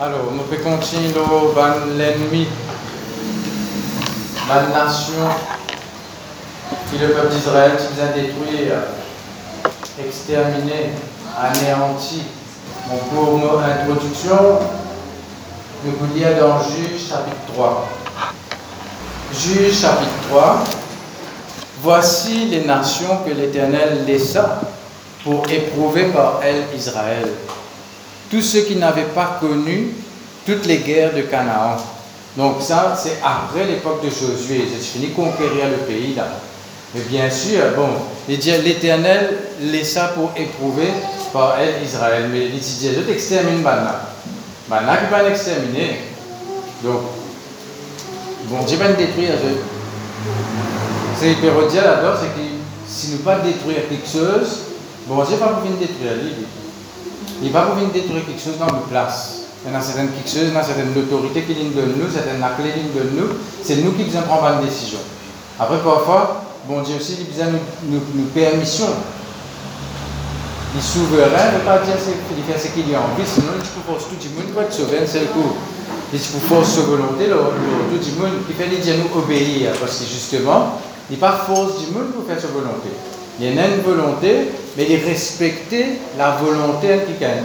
Alors, nous pouvons continuer dans l'ennemi, la nation qui le peuple d'Israël qui vient détruire, exterminer, anéantir. Mon pour mon introduction, nous vous lire dans Juge chapitre 3. Juge chapitre 3. Voici les nations que l'Éternel laissa pour éprouver par elles Israël. Tous ceux qui n'avaient pas connu toutes les guerres de Canaan. Donc ça, c'est après l'époque de Josué. J'ai fini conquérir le pays là. Mais bien sûr, bon, l'Éternel laissa pour éprouver par elle Israël. Mais il dit, je t'extermine maintenant. Maintenant, qui va l'exterminer. Donc, bon, Dieu va détruire. C'est Hérodien là-dedans, c'est que si nous pas détruire quelque chose, bon Dieu va venir détruire lui. Il va venir détruire quelque chose dans nos places. Il y a certaines quelque chose, il y a certaines autorités qui nous donne nous, certaines clés qui nous donne nous. C'est nous qui devons prendre une décision. Après, parfois, bon Dieu aussi, il besoin nous, nous, permission. Il est souverain, ne pas dire ce qu'il y a envie, sinon il faut force tout le monde pour être souverain, c'est le coup. Il faut force sa volonté, tout le monde, il fait dire nous obéir, parce que justement, il n'est pas force du monde pour faire sa volonté. Il y a une volonté, mais il respecter la volonté quelqu'un.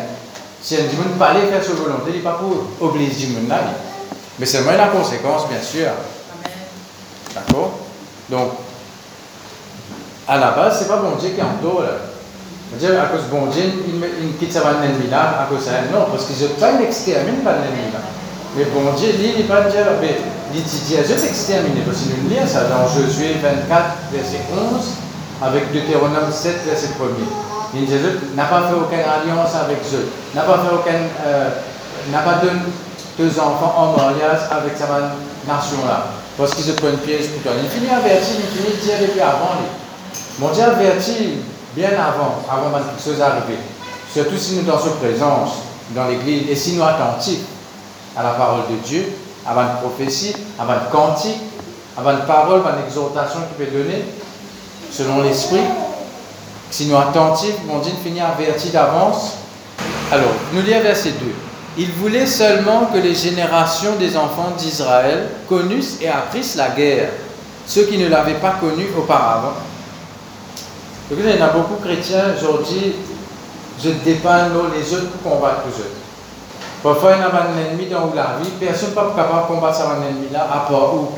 Si un monde pas aller faire sa volonté, il n'est pas pour obliger du monde là. Mais c'est moins la conséquence, bien sûr. D'accord? Donc, à la base, ce n'est pas bon Dieu qui est en tort. Dieu, à cause de bon Dieu, il, quitte sa ennemi là, à cause de ça. Non, parce qu'ils n'ont pas une extermine par l'ennemi là. Mais bon Dieu, lui, il n'est pas dire, mais il dit, je t'exterminer. Parce que nous lire ça dans Josué 24, verset 11, avec Deutéronome 7, verset 1er. Il dit, n'a pas fait aucune alliance avec eux, n'a pas fait aucun, euh, n'a pas donné deux enfants en mariage avec sa nation là. Parce qu'ils se prennent piège pour toi. Il finit averti, il finit dire depuis avant. Lui. Mon Dieu avertit bien avant, avant que chose arrive. Surtout si nous en sa présence dans l'église et si nous attentifs à la parole de Dieu, avant une prophétie, avant une cantique, avant une parole, avant une exhortation qu'il peut donner, selon l'esprit. Si nous attentifs, mon Dieu finit averti d'avance. Alors, nous lisons verset 2. Il voulait seulement que les générations des enfants d'Israël connussent et apprissent la guerre, ceux qui ne l'avaient pas connue auparavant il y a beaucoup chrétiens aujourd'hui, je dépends les autres pour combattre les autres. Parfois, il y a un ennemi dans la vie, personne n'est capable de combattre un ennemi là, à part où?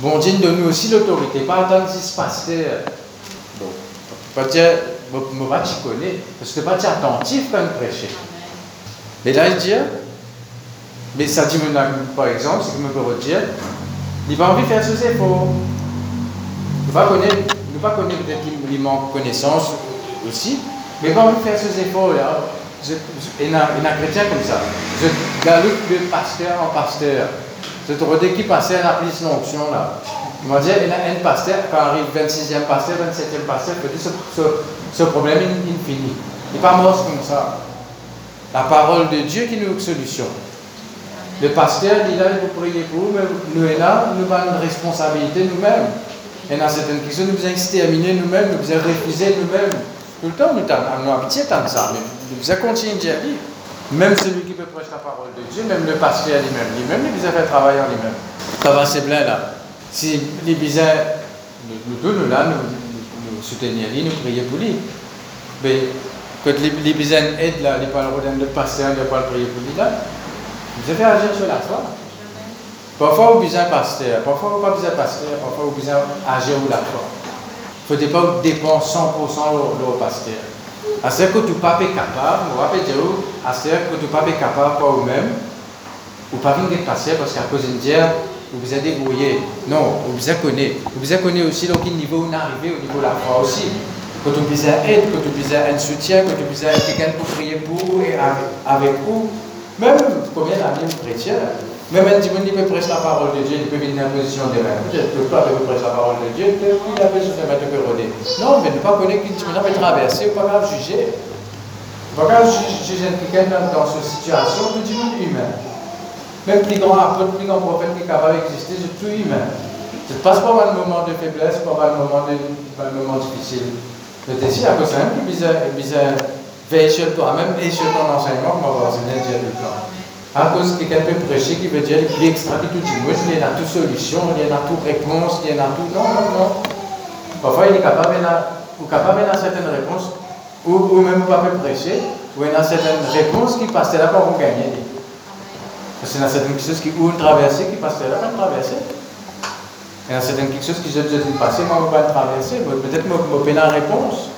Bon Dieu donne aussi l'autorité, pas attendre si se passe. Bon, je ne pas connais, parce que pas attentif quand il prêche. Mais là, il dit, mais ça dit, par exemple, ce que je peux dire, il va envie de faire ses efforts. Il va connaître ne connaître peut-être qu'il manque connaissance aussi, mais quand on fait ces efforts-là, il y a un chrétien comme ça. Je galope de pasteur en pasteur. Je trouve qui pasteur a pris son onction là. Il m'a dit, il y a un pasteur, quand arrive 26e pasteur, 27e pasteur, peut dire ce, ce, problème, il, il. Il n'est pas mort comme ça. La parole de Dieu qui nous solution. Le pasteur, est là pour prier pour nous, mais nous, là, nous avons une responsabilité nous-mêmes. Et dans certaines questions, nous devons exterminer nous-mêmes, nous devons refuser nous-mêmes. Tout le temps, nous avons habitué tant ça, mais nous devons continuer à dire. Même celui qui peut prêcher la parole de Dieu, même le pasteur lui-même, lui-même, il faire travailler en lui-même. Ça va, c'est plein là. Si les bizarres, nous tous, nous là, nous, nous soutenir lui, nous prier pour lui. Mais quand les, bizarres aident là, les parlent de pasteur, ils pas prier pour lui là, vous devez agir sur la foi. Parfois, vous besoin pasteur, parfois, vous pas besoin pasteur, parfois, vous besoin agir ou la foi. Il ne faut pas dépendre 100% de pasteur. Ce que tu pas capable, vous rappelez ce que tu pas capable par vous-même, ou pas venir pasteur parce qu'à cause de dire, vous vous êtes débrouillé. Non, vous vous connaissez. Vous vous connaissez aussi dans quel niveau vous arrivez au niveau de la foi aussi. Quand vous besoin aide, quand vous besoin un soutien, quand vous besoin quelqu'un pour prier pour et avec vous. Même combien d'années vous chrétien, même un petit qui peut prêcher la parole de Dieu, il peut venir dans la position de main. Je ne peux pas prêcher la parole de Dieu, il a besoin de mettre un peu rodé. Non, mais ne pas connaître qu'une petit peut traverser, pas grave juger. Pas grave juger quelqu'un dans cette situation, le monde humain. Même plus grand apôtre, plus grand prophète qui est capable d'exister, c'est tout humain. Je ne passe pas par le moment de faiblesse, pas le moment, de, par le moment difficile. À cause de ça, il y a veille sur toi-même et sur ton enseignement, on va dire le plan. À cause que quelqu'un peut prêcher qui veut dire qu'il extra tout du il y a toute solution, il y a toute réponse, il y a tout. Non, non, non. Parfois, il est capable d'avoir certaines réponses, ou, même pas peut prêcher, ou il y a certaines réponses qui passent là pour gagner. Parce qu'il y a certaines choses qui ou traverser qui passent là pour traverser. Il y a certaines choses qui je dis passer, moi, je ne pas traverser. Peut-être que je la réponse.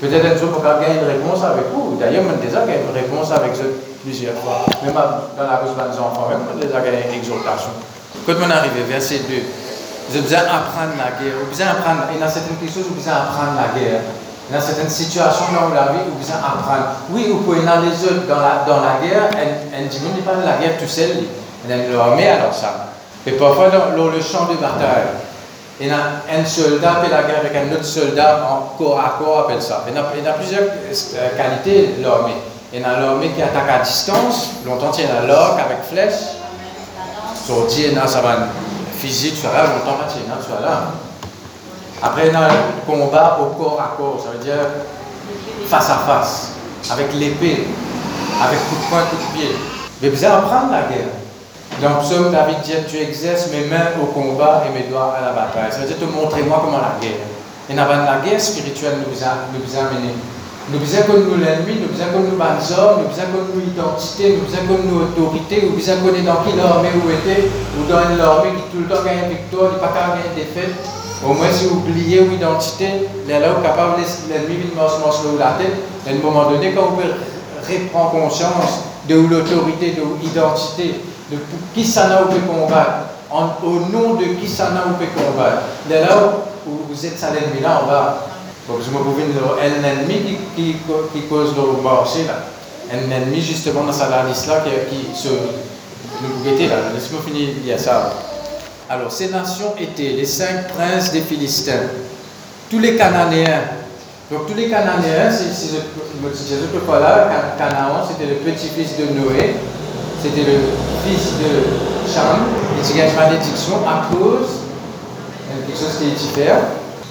Peut-être un jour, va gagner une réponse avec vous. D'ailleurs, a déjà une réponse avec eux plusieurs fois. Même dans la bouche des enfants, même on a déjà gagné une exhortation. Quand on arrive, verset 2, vous besoin d'apprendre la guerre. Vous besoin d'apprendre. Il y a certaines choses vous besoin d'apprendre la guerre. A certaines situations dans la vie vous besoin d'apprendre. Oui, vous pouvez aller les autres dans la, dans la guerre, et dit, n'est pas la guerre tout seul. Elle est l'armée alors ça. Mais parfois, dans, dans le champ de bataille, il y a un soldat fait la guerre avec un autre soldat en corps à corps, appelle ça. Il y a, il y a plusieurs euh, qualités, l'armée. Il y a l'armée qui attaque à distance, longtemps il y a l'arc avec flèche. Sorti, il y a ça va physique, soit là, longtemps il y a soit là. Après, il y a le combat au corps à corps, ça veut dire face à face, avec l'épée, avec coup de poing, coup de pied. Mais vous allez apprendre la guerre. Dans psaume, David dit Tu exerces mes mains au combat et mes doigts à la bataille. Ça veut dire te montrer moi comment la guerre. Et dans la guerre spirituelle nous a, nous a amené. Nous besoin nous l'ennemi, nous besoin nous bonnes hommes, nous besoin que nous identité, nous besoin que nous autorité, nous besoin dans qui l'armée où était, ou dans une armée qui tout le temps gagne victoire, il pas des défaite. Au moins, si vous oubliez votre identité, là, là, vous capable l'ennemi de marcher sur la tête. À un moment donné, quand vous reprendre conscience de l'autorité, de l'identité, de qui ça n'a pas combattre, au nom de qui ça n'a pas combattre. Dès là où vous êtes à l'ennemi, là, on va. Donc, je me souviens un ennemi qui, qui, cause le marché, là. Un ennemi, justement, dans sa liste là, qui, qui se. Nous là, laisse-moi finir il y a ça. Alors, ces nations étaient les cinq princes des Philistins, tous les Cananéens. Donc, tous les Cananéens, si, je, je peux pas là, Canaan, c'était le petit-fils de Noé, c'était le fils de Cham, il une malédiction à cause quelque chose qui est différent.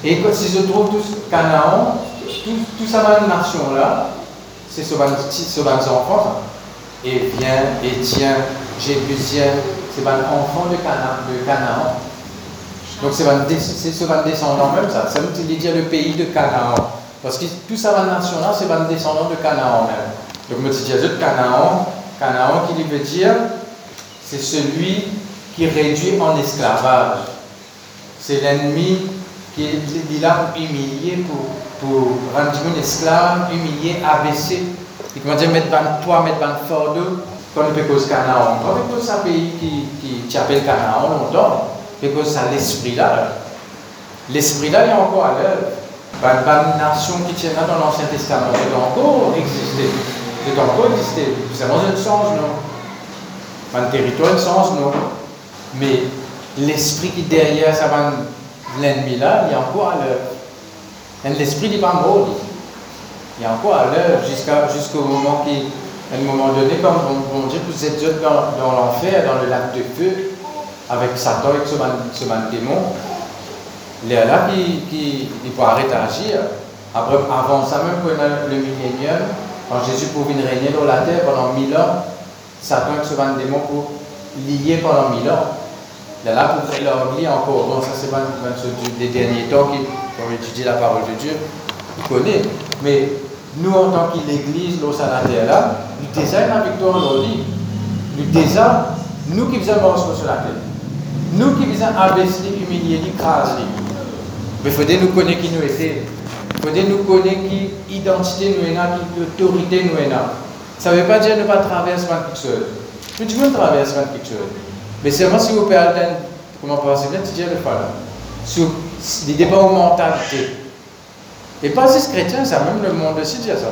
Et quand si je trouve tous Canaan, tout, ça va nation-là, c'est ce enfants. Et vient, Étienne, Jébusien, c'est un enfant de Canaan. De Canaan. Donc c'est ce descendant même ça. Ça veut dire le pays de Canaan. Parce que tout ça va nation-là, c'est un descendant de Canaan même. Donc je dis de Canaan, Canaan qui veut dire, c'est celui qui réduit en esclavage. C'est l'ennemi qui est là pour humilier, pour, pour rendre un esclave, humilier, abaisser. Et comment dire, mettre dans toi, mettre dans fardeau, comme peut cause Canaan. Quand c'est un pays qui, qui, appelle Canaan longtemps, parce que ça l'esprit là. L'esprit là, il est encore à l'œuvre. Une nation qui tient là dans l'Ancien Testament, c'est encore existé c'est encore existé. Ça dans un sens, non? Un territoire, un sens, non? Mais l'esprit qui est derrière ça l'ennemi là, il y a encore à l'œuvre. L'esprit pas mort. Il y a encore à l'œuvre jusqu'au moment qui, à un moment donné, comme on, dit que vous êtes dans, dans l'enfer, dans le lac de feu, avec Satan, avec ce, ce démon, il a là qui, qui, qui peut arrêter d'agir. avant ça même, pour le millénium, quand Jésus pouvait régner dans la terre pendant mille ans, Satan se vend des mots pour lier pendant mille ans. Là, là pour encore. Bon, ça c'est des derniers temps qui, pour étudier la parole de Dieu, il connaît. Mais nous, en tant qu'Église, l'eau là, nous désirons la victoire dans lit. Nous désirons, nous qui faisons sur la terre. Nous qui faisons abaisser, humilier. Mais il faudrait nous connaître qui nous étions. Il faut nous connaître qui identité nous avons, qui autorité nous avons. Ça ne veut pas dire ne pas traverser quelque chose. Tout le monde traverse quelque chose. Mais seulement si vous perdez, comment penser bien, tu dis le faire. Sur des débats aux mentalités. Et pas juste chrétien, ça, même le monde aussi dit ça.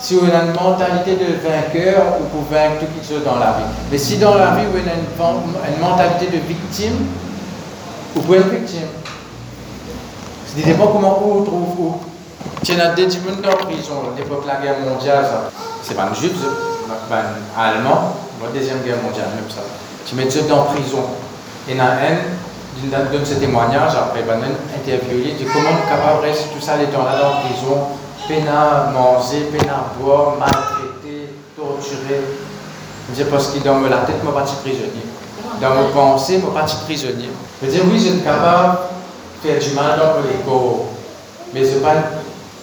Si vous avez une mentalité de vainqueur, vous pouvez vaincre quelque chose dans la vie. Mais si dans la vie, vous avez une, mentalité de victime, vous pouvez être victime. C'est des débats comment vous trouvez il y a des gens en prison, l'époque de la guerre mondiale, c'est pas un juif, c'est un allemand, la deuxième guerre mondiale, même ça. Tu mets gens en prison. Et dans un de ces témoignages, après, ben, interviewé, dit comment capable de rester tout ça les dans la prison, peine à manger, peine à boire, maltraité, torturé. Je dis parce que dans la tête, suis parti prisonnier. Dans mes pensées, suis parti prisonnier. Je dis oui, je suis capable de faire du mal dans mon corps. Mais je pas,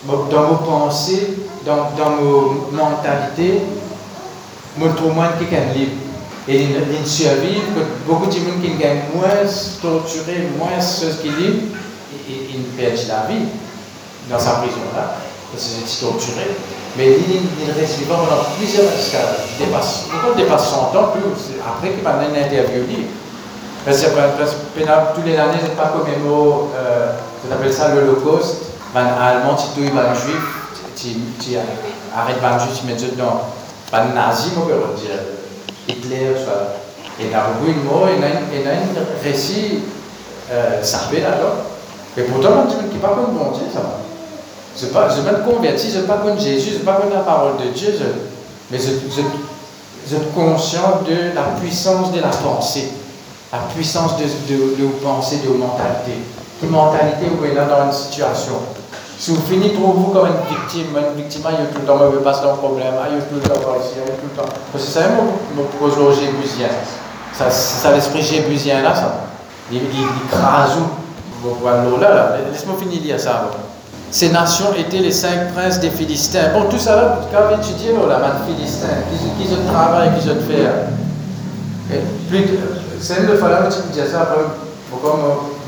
dans mes pensées, dans, dans ma mentalité, je trouve moins quelqu'un libre. Et il survit, beaucoup de gens qui gagnent moins torturés, moins ce qu'ils libre, ils perdent la vie dans sa prison là parce que c'est torturé. Mais il, reste vivant pendant plusieurs jusqu'à dépasse, dépasse son temps, plus après qu'il m'a une interview Parce que, parce que tous les années, c'est pas mot, euh, on appelle ça l'Holocauste. Ben, allemand, tu tues un juif, tu arrêtes un juif, tu mets dedans. Ben, nazi, on peut dire. Hitler, ça. Et dans le mot, il y a un récit, euh, ça fait là-dedans. Et pourtant, on dit qu'il n'est pas comme bon Dieu, ça. Je ne suis pas converti, je suis pas comme Jésus, je suis pas comme la parole de Dieu, mais je, suis conscient de la puissance de la pensée, la puissance de, de, de pensée, de mentalité. Quelle mentalité vous êtes là dans une situation. Si vous finissez pour vous comme une victime, une victime, il y a tout le temps, je passe dans le problème, il y a tout le temps, il y a tout le temps. Parce que c'est un mon projet jébusien. Ça, ça l'esprit jébusien là, ça. Il, il, il crase. Voilà, là, laisse-moi finir dire ça. Ces nations étaient les cinq princes des Philistins. Bon, tout ça, quand on étudie là, la Philistins, qui, se travaillent, qui se fait. C'est une fois là, tu me dis ça, après, pourquoi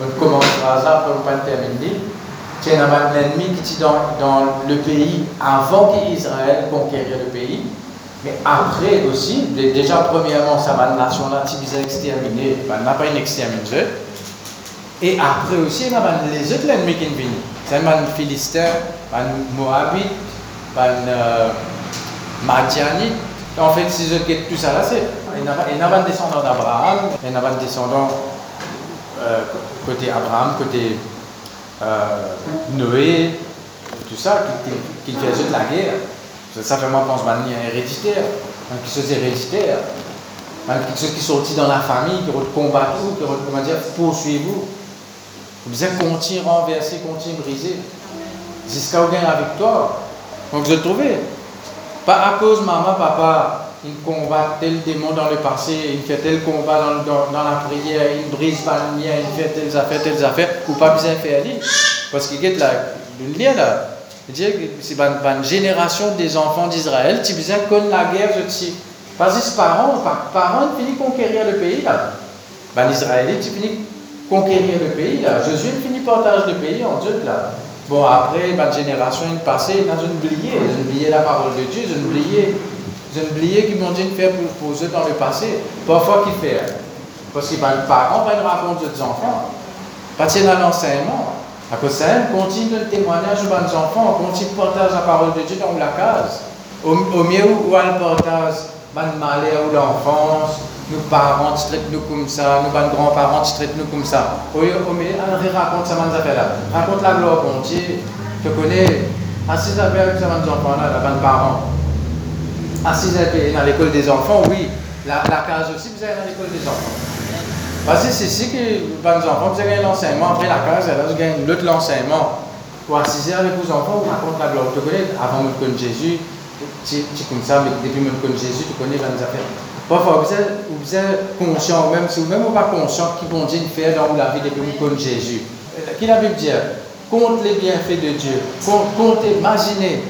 on commence ça, après on pas terminer. C'est un ennemi qui est dans, le pays avant qu'Israël conquérir le pays. Mais après aussi, déjà premièrement, ça va nation là, qui vise exterminer, n'a pas une exterminée. Et après aussi, il y a les autres ennemis qui viennent. C'est un Philistin, un Moabite, un euh, Madianite. En fait, si je quitte tout ça là, c'est. Il y a un descendant d'Abraham, il y a un descendant euh, côté Abraham, côté euh, Noé, tout ça, qui, qui, qui fait de la guerre. Fait moi pense à un héréditaire, quelque chose d'héréditaire, quelque chose qui est sorti dans la famille, qui combat tout, qui comment dire, poursuivez-vous. Vous êtes continue renverser, continue briser, jusqu'à vous gagner la victoire? Donc je trouvais, pas à cause maman, papa, il combat tel démon dans le passé, il fait tel combat dans, la prière, il brise pas le mien, il fait telles affaires, telles affaires, ou pas besoin de faire Parce qu'il y a le lien là. C'est une génération des enfants d'Israël, tu besoin de la guerre, je dis. Parce que parents, parents, ils finissent conquérir le pays là. Ben, Israélites, tu finis conquérir le pays. Là. Josué finit partage le pays en Dieu. Là. Bon, après, ma génération est passée, ils ont oublié. Ils ont oublié la parole de Dieu, ils ont oublié, ont oublié qu'ils m'ont dit de faire pour, eux dans le passé. Parfois, qu'ils font. Parce que ben, les parents vont raconter aux enfants. Parce qu'il a l'enseignement. À cause de ça, continue le témoignage aux enfants, continue de partager la parole de Dieu dans la case. Au, au mieux où elle partage, ben, malheur ou l'enfance, nos parents traitent nous comme ça, nos grands-parents traitent nous comme ça. Oui, mais raconte ça, affaires là. Raconte la gloire, bon Dieu. Tu connais, assis avec ça, enfants là, la parents. Assis dans l'école des enfants, oui. La, la case aussi, vous allez dans l'école des enfants. Parce que c'est ici que les enfants, vous avez l'enseignement, après la case, là, vous gagnez l'autre l'enseignement. Pour assister avec vos enfants, vous raconte la gloire. Tu connais, avant de connaître Jésus, tu es comme ça, mais depuis que tu connais Jésus, tu connais les affaires. Parfois, vous êtes, vous êtes conscient, même si vous n'êtes pas conscient, qui vont dire faire dans la vie depuis que vous connaissez Jésus. Qui la Bible dit? Compte les bienfaits de Dieu. Comptez, imaginez.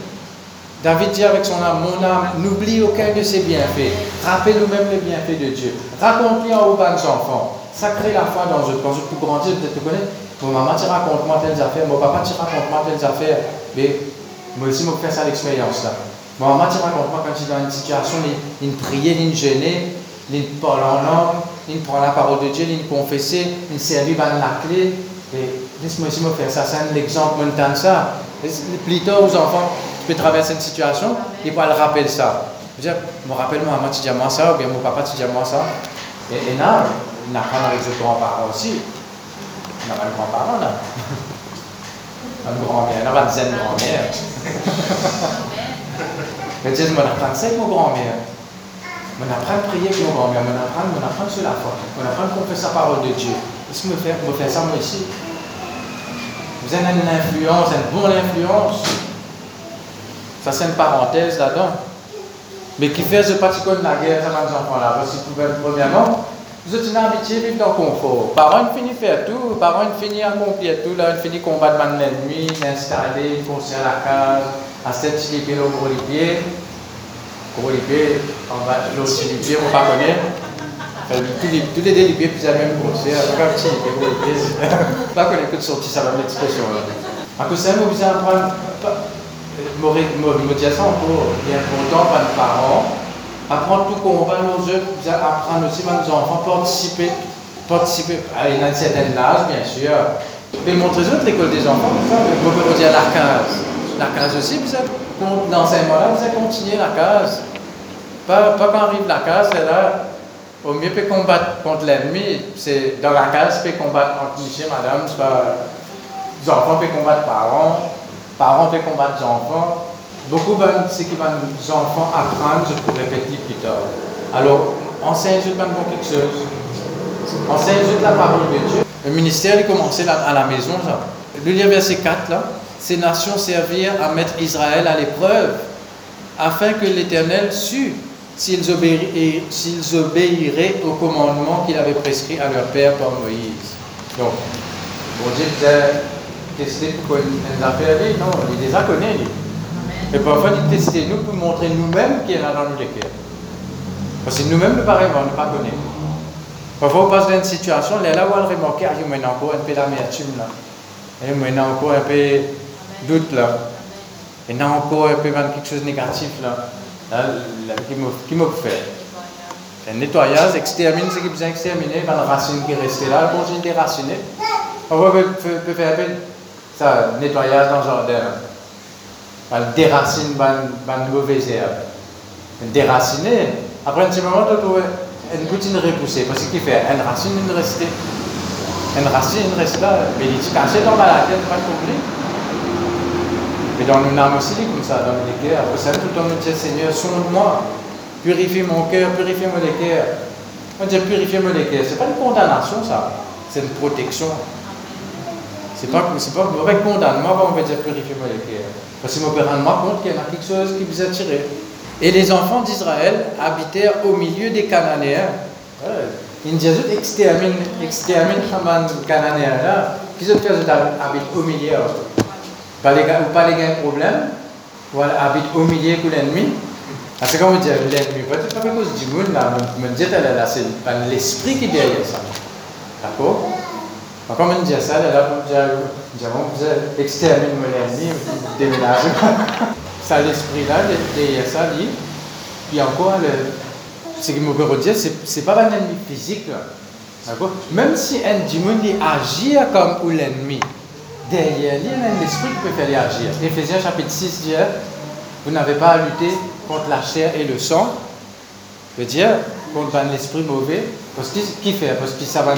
David dit avec son âme, mon âme, n'oublie aucun de ses bienfaits. Rappelez-nous même les bienfaits de Dieu. Raconte-les aux bons enfants. Ça crée la foi dans eux. Quand vous grandir, vous êtes connaître. Mon maman, tu racontes-moi telles affaires. Mon papa, tu racontes-moi telles affaires. Mais moi aussi, je fais ça l'expérience là. Bon, moi, tu racontes moi quand tu es dans une situation, il prier, il gêner, il parle en langue, il prend la parole de Dieu, il confesser, il servir dans la clé. Et laisse-moi aussi faire ça, c'est un exemple de ça. Plus tard, aux enfants, tu peux traverser une situation, ils vont le rappeler ça. Je veux dire, me rappelle-moi, moi, tu dis à moi ça, ou bien mon papa, tu dis à moi ça. Et, et là, il apprend avec ses grands-parents aussi. Il n'a pas de grands-parents, là. Un grand-mère, il n'a pas de zen grand-mère. Mais Dieu apprend ça avec mon grand-mère. On apprend à prier avec mon grand-mère. On apprend, on apprend sur la foi. On apprend qu'on fait la parole de Dieu. Est-ce que je fais, faire ça moi ici Vous avez une influence, une bonne influence. Ça, c'est une parenthèse là-dedans. Mais qui fait ce parti de la guerre, ça va nous enfants-là. Parce que, premièrement, vous êtes une habitué vivre dans le confort. Parents, ils finissent faire tout. Parents, ils finissent accomplir tout. Là, ils finissent combattre l'ennemi, installer, construire la case, à les pieds, gros les pieds. Gros les pieds, en bas, l'autre les pieds, on pas connaître. Tous les, deux, les pieds, puis la même grosseur. Pas petit, les gros. Pas connaître que de sortir, ça va l'expression là. À cause de ça, vous apprendre dire ça encore bien content par les parents, apprendre tout combat nos jeunes, apprendre aussi nos enfants, participer, participer à une certaine âge, bien sûr. Mais montrer autres l'école des enfants, vous pouvez dire la case. La case aussi, vous êtes, dans ces moments-là, vous allez continuer la case. Pas, pas quand arrive la case, c'est là, au mieux peut combattre contre l'ennemi, c'est dans la case, peut combattre entre monsieur, madame, les enfants peuvent combattre parents, parents peuvent combattre les enfants. Beaucoup de ce que les enfants apprennent, je pourrais répéter plus tard. Alors, enseigne juste quelque chose. Enseigne la parole de Dieu. Le ministère a commencé à la maison. Là. Le verset 4, là. Ces nations servirent à mettre Israël à l'épreuve, afin que l'Éternel sût s'ils obéiraient, au commandement qu'il avait prescrit à leur père par Moïse. Donc, bon Dieu tester pour qu'on affaires, non, il les a connus. Et parfois, il teste nous pour montrer nous-mêmes qu'il y a dans nous cœurs. Parce que nous-mêmes, nous pareil, on ne pas connaît. Parfois, on passe dans une situation, là, là où on remarque, il y a encore un peu d'amertume là. Il y a encore un peu de doute là. Il y a encore un peu quelque chose de négatif là. là, qui me fait. Un nettoyage extermine ce qui besoin exterminer, la racine qui est restée là, elle continue de déraciner. Parfois, on peut faire un peu ça, nettoyage dans le jardin. Elle déracine une mauvaise herbe. Elle déraciner. Après un petit moment, tu trouves une boutine repoussée. Parce qu'il fait? Une racine, une restée. Une racine, une reste là. Mais il est caché dans la tête, pas compris. Et dans nos âmes aussi, comme ça, dans les cœurs. Après ça, tout le temps, nous dit Seigneur, sonde-moi. Purifie mon cœur, purifie-moi les cœurs. On dit purifie-moi les cœurs. Ce n'est pas une condamnation, ça. C'est une protection. C'est pas, c'est pas, avec condamnement, on va dire purifier-moi les cœurs. Parce que je me rends compte qu'il y a quelque chose qui vous a tiré. Et les enfants d'Israël habitèrent au milieu des Cananéens. Ils disent extermine, extermine les Cananéens là. Qu'est-ce que tu habitent au milieu pas les, Ou pas les gars problème Voilà, habitent au milieu de l'ennemi. C'est comme dire l'ennemi. Pas à cause du monde là. Me dis, c'est l'esprit qui est derrière ça. D'accord? On dit ça, là, on vous extermine l'ennemi, déménage. ça, l'esprit-là, derrière ça, dit. Puis encore, ce qui me peut dire, c'est pas un ennemi physique. D'accord? Même si un démon agit comme l'ennemi, derrière il y a un esprit qui peut faire agir. Éphésiens chapitre 6 dit Vous n'avez pas à lutter contre la chair et le sang. veut dire contre un esprit mauvais, parce qu'il qui fait? Parce que ça va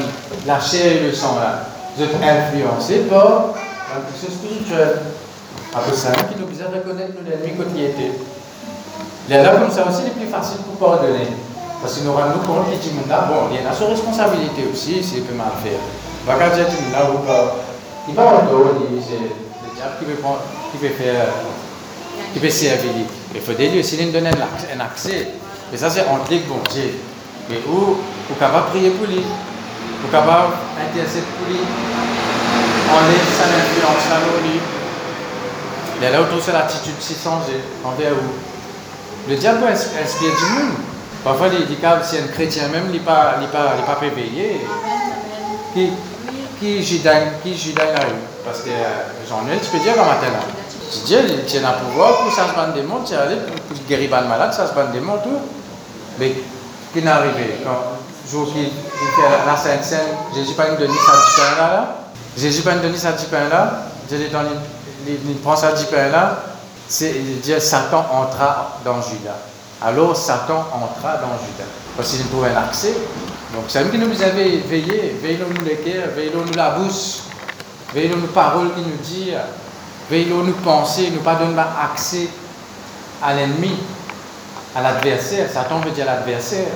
la chair et le sang là. Vous êtes influencé par quelque chose spirituel. Après ça, qui nous besoin reconnaître nos ennemis quand il était. Les là comme ça aussi, c'est plus facile pour pardonner. Parce que nous rendons compte que dit bon, il y a sa responsabilité aussi, s'il peut mal faire. Va quand dire là ou pas, il va en dos, c'est le diable qui veut, prendre, qui veut faire, qui veut servir. Il faut dire aussi lui donner un accès. Et ça, c'est entre les bon Dieu. Mais où, où capable prier pour lui, où capable intercéder pour lui, enlève sa influence à lui. Et là, autour, c'est l'attitude si changée envers où. Le diable peut inspirer du monde? Parfois, il dit si un chrétien même, il n'est pas, il pas, pas réveillé, qui, qui judaïne, qui judaïne la rue. Parce que euh, Jean-Noël, tu peux dire comme matin là. Dieu, il tient un pouvoir pour ça se bande des mondes, tu pour guérir les malades, ça se bande des mondes, tout. Mais qui n'est arrivé quand jour qui fait la Sainte Seine, Jésus pas nous donné du pain là, Jésus pas nous donné du pain là, Jésus il prend du pain là, c'est Satan entra dans Judas. Alors Satan entra dans Judas. Parce qu'il trouvait un accès. Donc c'est lui qui nous avait veillé, veillons-nous les cœurs, veillons-nous la bouche, veillons-nous paroles qui nous dit, veillons-nous penser, nous pas donner accès à l'ennemi à l'adversaire. Satan veut dire l'adversaire.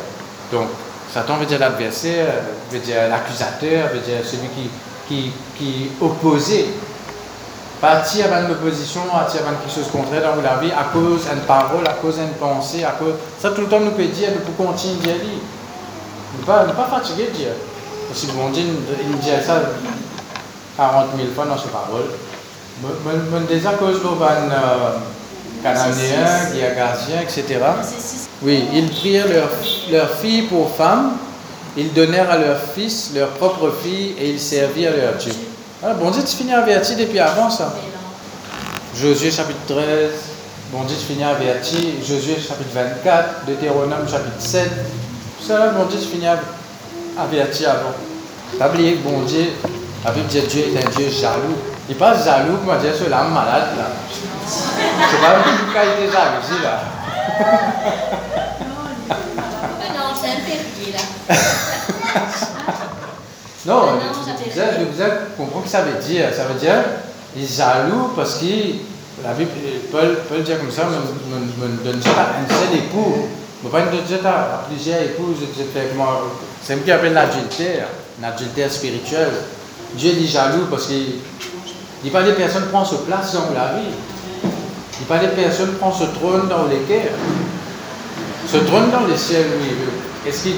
Donc, Satan veut dire l'adversaire, veut dire l'accusateur, veut dire celui qui, qui, qui est opposé Parti avant l'opposition, parti avant quelque chose contraire dans la vie, à cause d'une parole, à cause d'une pensée, à cause. Ça, tout le temps, nous peut dire, nous pouvons continuer à dire. Nous ne pas, pas fatiguer de dire. Que bon Dieu, me dit ça 40 000 fois dans ses paroles. Je dis à cause de Cananéens, Guiagardiens, etc. Oui, ils prirent leurs leur filles pour femmes, ils donnèrent à leurs fils leur propre fille et ils servirent leur Dieu. Ah, bon Dieu, tu finis averti depuis avant ça. Josué chapitre 13, bon Dieu, tu finis averti. Josué chapitre 24, Deutéronome chapitre 7. Ça, bon Dieu, tu finis averti avant. T'as oublié que bon Dieu, la Bible dit Dieu est un Dieu jaloux. Il pas jaloux pour dire l'âme malade là. C'est pas un peu qualité jalousie là. Non, c'est un là. Non, vous avez, vous compris ce que ça veut dire. Ça veut dire, il est jaloux parce que la Bible, Paul, Paul dit comme ça, me, me donne à un seul époux. Je ne pas dire à plusieurs épouses. C'est ce qu'il appelle l'adultère, l'adultère spirituel. Dieu est jaloux parce qu'il dit pas des personnes prennent ce place dans la vie. Dit pas des personnes prennent ce trône dans les cœurs. Ce trône dans les ciels, oui. Est-ce qu'il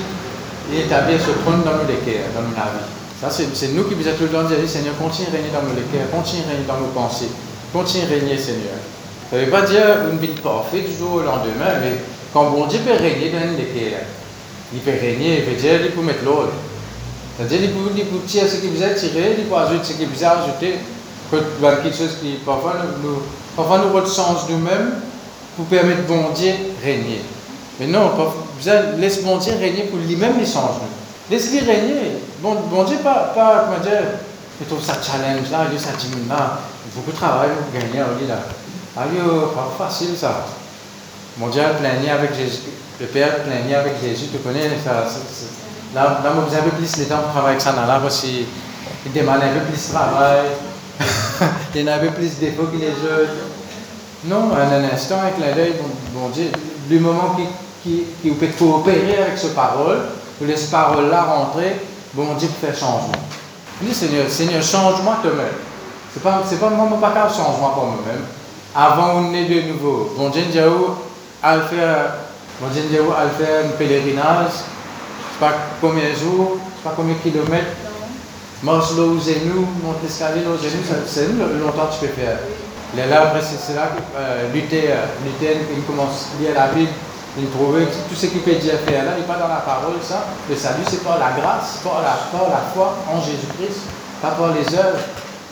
établit ce trône dans les cœurs, dans la vie? Ça, c'est nous qui vous êtes tout le temps dit, Seigneur, continue à régner dans nos cœurs, continue à régner dans nos pensées, continue à régner, Seigneur. Ça ne veut pas dire une vie parfaite du jour au lendemain, mais quand bon Dieu peut régner dans les il peut régner, il peut dire, il peut mettre l'ordre. C'est-à-dire, il peut, il peut tirer ce qui vous a tiré, il peut ajouter ce qui vous a ajouté. Quelque chose qui, parfois, nous, parfois nous sens nous-mêmes pour permettre bon Dieu régner. Mais non, laisse bon Dieu régner pour lui-même les change. Laisse-lui régner. Bon, bon Dieu, pas, pas, comment dire, ça challenge là, il ça diminue là. Beaucoup de travail pour gagner, là. Ah, pas facile ça. Mon Dieu a avec Jésus. Le Père plaignait avec Jésus. Tu connais ça. là, là, vous avez plus de temps pour travailler avec ça là parce qu'il demande un peu plus de travail. il y en avait plus de défauts que les autres. Non, en un instant, avec l'œil, bon, Dieu, du moment qui, qui, qui peut coopérer avec ce parole, vous laissez cette parole-là rentrer, bon Dieu faire changement. dis Seigneur, Seigneur, change-moi toi-même. C'est pas, c'est pas moi, pas qu'à changement pour moi-même. Avant on est de nouveau. Bon Dieu, à faire, bon Dieu, faire un pèlerinage, je sais pas combien de jours, je sais pas combien de kilomètres. Là où nous, monte l'escalier là nous, c'est longtemps que tu peux faire. Là, après, c'est là que euh, Luther, Luther, il commence à lire la Bible, il trouve tout ce qu'il peut dire faire là, il n'est pas dans la parole, ça. Le salut, c'est par la grâce, par la, par la foi en Jésus-Christ, pas par les œuvres,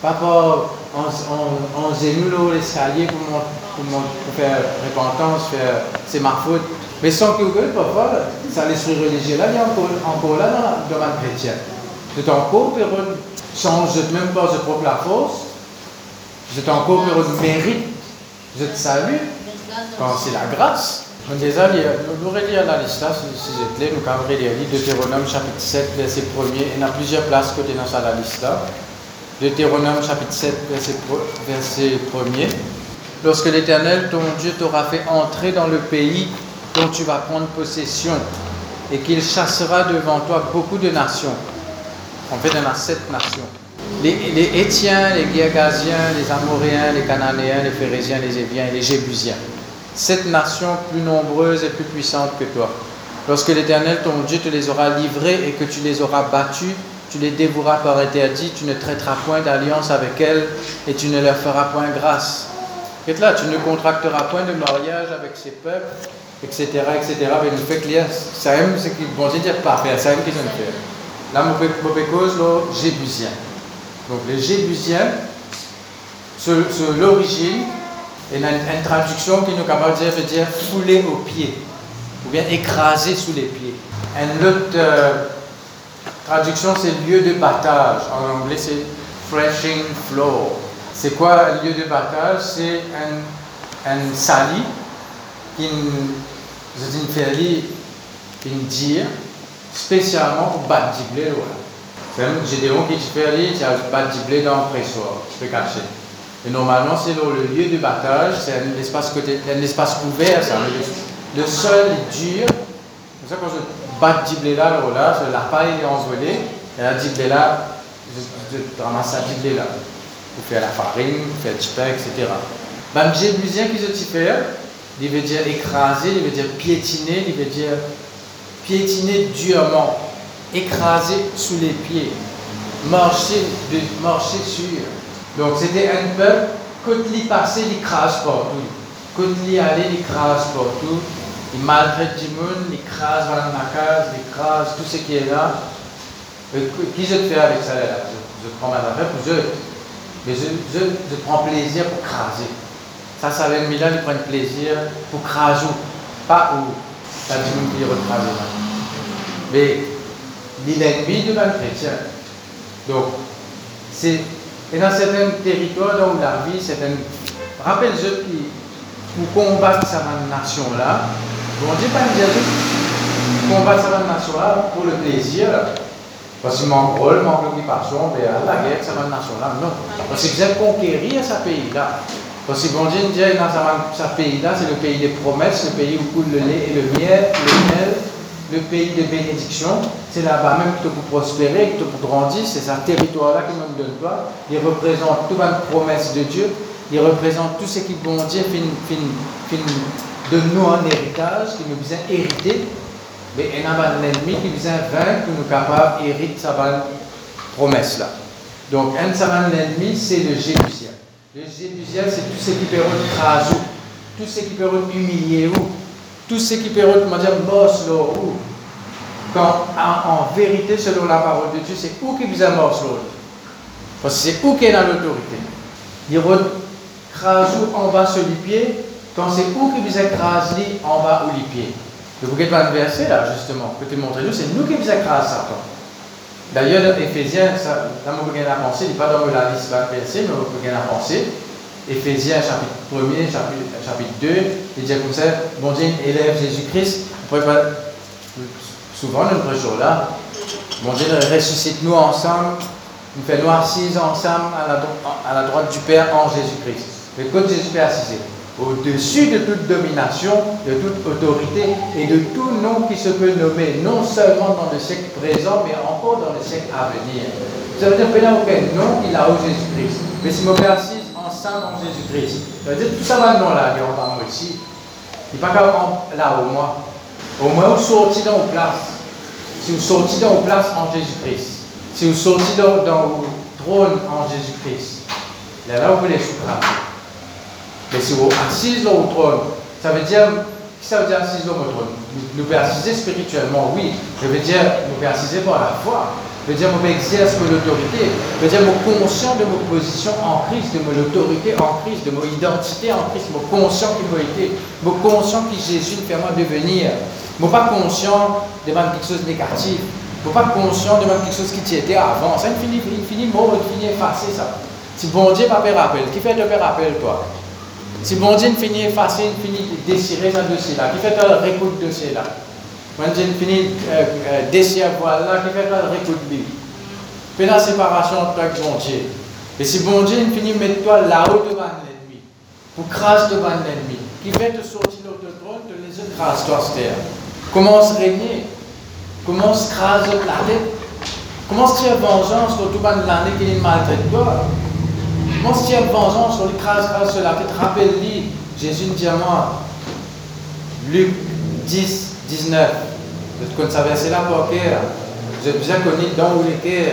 pas par en, en, en l'escalier pour, pour, pour, faire repentance, faire c'est ma faute. Mais sans que parfois, ça l'esprit religieux là, il a encore, encore là dans le domaine chrétien. C'est encore pour change même pas de propre la force, êtes encore pour le mérite, vous êtes salué quand c'est la grâce. On nous allons lire la liste si vous êtes nous allons lire Deutéronome chapitre 7, verset 1er. Il y a plusieurs places côté dans la liste. Deutéronome chapitre 7, verset, verset 1er. Lorsque l'Éternel, ton Dieu, t'aura fait entrer dans le pays dont tu vas prendre possession, et qu'il chassera devant toi beaucoup de nations. Il y en a sept nations. Les, les les Guérgasiens, les Amoréens, les Cananéens, les Phérésiens, les Éviens et les Jébusiens. Sept nations plus nombreuses et plus puissantes que toi. Lorsque l'Éternel, ton Dieu, te les aura livrées et que tu les auras battues, tu les dévoueras par interdit, tu ne traiteras point d'alliance avec elles et tu ne leur feras point grâce. Et là, tu ne contracteras point de mariage avec ces peuples, etc., etc. Mais nous fait clair, c'est même ce qui bon dire pas faire, c'est même qu'ils ont fait. Là, je cause les Jébusiens. Donc les Jébusiens, c'est l'origine, et une, une, traduction qui nous capable de dire, veut dire fouler aux pieds, ou bien écraser sous les pieds. Une autre euh, Traduction, c'est lieu de battage. En anglais, c'est threshing floor. C'est quoi un lieu de battage C'est un, un sali une félie qui dire spécialement pour battre du blé. J'ai des gens qui font qui battre du blé dans le pressoir, je peux cacher. Et normalement, c'est le lieu de battage, c'est un espace, côté, un espace ouvert. Le, sol est dur. C'est ça quand je bat là, là, la paille est envolée, et la diblé là, je, je ramasse la diblé là. pour faire la farine, pour faire du pain, etc. Ben, Jébusien qui se faire, il veut dire écraser, il veut dire piétiner, il veut dire piétiner durement, écraser sous les pieds, marcher, sur. Donc c'était un peuple, quand il passait, il crase partout. Quand il allait, il crase partout. Il maltraite du monde, il crase dans la case, il crase tout ce qui est là. qui je fais avec ça là? Je, prends ma affaire pour je. Mais je, je, prends plaisir pour craser. Ça, ça veut dire il prend plaisir pour craser. Pas où. Dit qui recraser. Mais l'ennemi de un chrétien. Donc, c'est et dans certains territoires où la vie, c'est un. Rappelle-je qui, pour combattre cette nation-là, bon Dieu pas dire combattre cette nation-là pour le plaisir, parce qu'il manque rôle, manque l'occupation, mais la guerre, cette nation-là, non. Parce qu'il vient conquérir ce pays-là. Parce que bon Dieu dit dans ce pays-là, c'est le pays des promesses, le pays où coule le lait et le miel, le miel le pays de bénédiction, c'est là-bas même que tu peux prospérer, que peux grandir, c'est ce territoire-là qui nous donne toi. Il représente toute la promesse de Dieu, il représente tout ce qui, bon Dieu, fin, de nous en héritage, qui nous vient hériter, mais il y a un ennemi qui vient vaincre, qui nous capable d'hériter sa promesse-là. Donc, un l'ennemi, c'est le Jébusien. Le Jébusien, c'est tout ce qui peut craser, tout ce qui peut humilier, tout ce qui peut comment dire, Quand en, vérité, selon la parole de Dieu, c'est où qui vous a mort Parce que c'est où qui est dans l'autorité. Il crase en bas sur les pieds, quand c'est où qui vous écrase en bas ou les pieds. Vous voyez pas le verset là, justement, que tu montres nous, c'est nous qui vous écrase Satan. D'ailleurs, dans Éphésiens, ça, dans mon à penser, il n'est pas dans la liste verset, mais on peut bien à penser. Éphésiens chapitre 1er, chapitre, 2, il dit comme ça, bon Dieu élève Jésus-Christ, souvent notre jour là, bon Dieu ressuscite-nous ensemble, nous fait nous ensemble à la, à la, droite du Père en Jésus-Christ. Mais quand Jésus est assis, au-dessus de toute domination, de toute autorité et de tout nom qui se peut nommer, non seulement dans le siècle présent, mais encore dans le siècle à venir. Ça veut dire qu'il n'y a aucun nom qu'il a au Jésus-Christ. Mais si je me assis ensemble en Jésus-Christ. Ça veut dire tout ça maintenant là, on va ici. Il pas là au moins. Au moins, vous sortez dans vos places. Si vous sortez dans vos places en Jésus-Christ. Si vous sortez dans, vos trônes en Jésus-Christ. Là, là, vous pouvez les Mais si vous assisez dans vos trône, ça veut dire ça veut dire assise votre trône Nous pouvons spirituellement, oui. Je veux dire, nous pouvons par la foi. Veut dire mon exerce mon autorité, veut dire mon conscient de mon position en Christ, de mon autorité en Christ, de mon identité en Christ, mon conscient qui m'a été, mon conscient qui Jésus me fait moi devenir, mon pas conscient de quelque chose de négatif, mon pas conscient de quelque chose qui était avant, ça il finit, il finit mort, il finit ça. Si bon Dieu pas fait rappel, qui fait te faire rappel toi? Si bon Dieu finit effacé, il finit déchirer ce dossier là, qui fait te réécoute dossier là quand j'ai fini euh, euh, décider voilà, qui fait pas le récoute Fais la séparation entre et bon Dieu. Et si bon Dieu finit mettre toi là-haut devant l'ennemi, pour craser devant l'ennemi, qui fait te sortir de ton trône, te les écrase toi terre. Commence régner. Commence à craser la tête. Commence à tirer vengeance sur tout le monde l'année qui est maltraite toi. Commence à tirer vengeance sur l'écrase sur la tête. Rappelle-lui, Jésus dit à moi, Luc 10, 19. Quand ça verset là pour j'ai besoin connu dans où les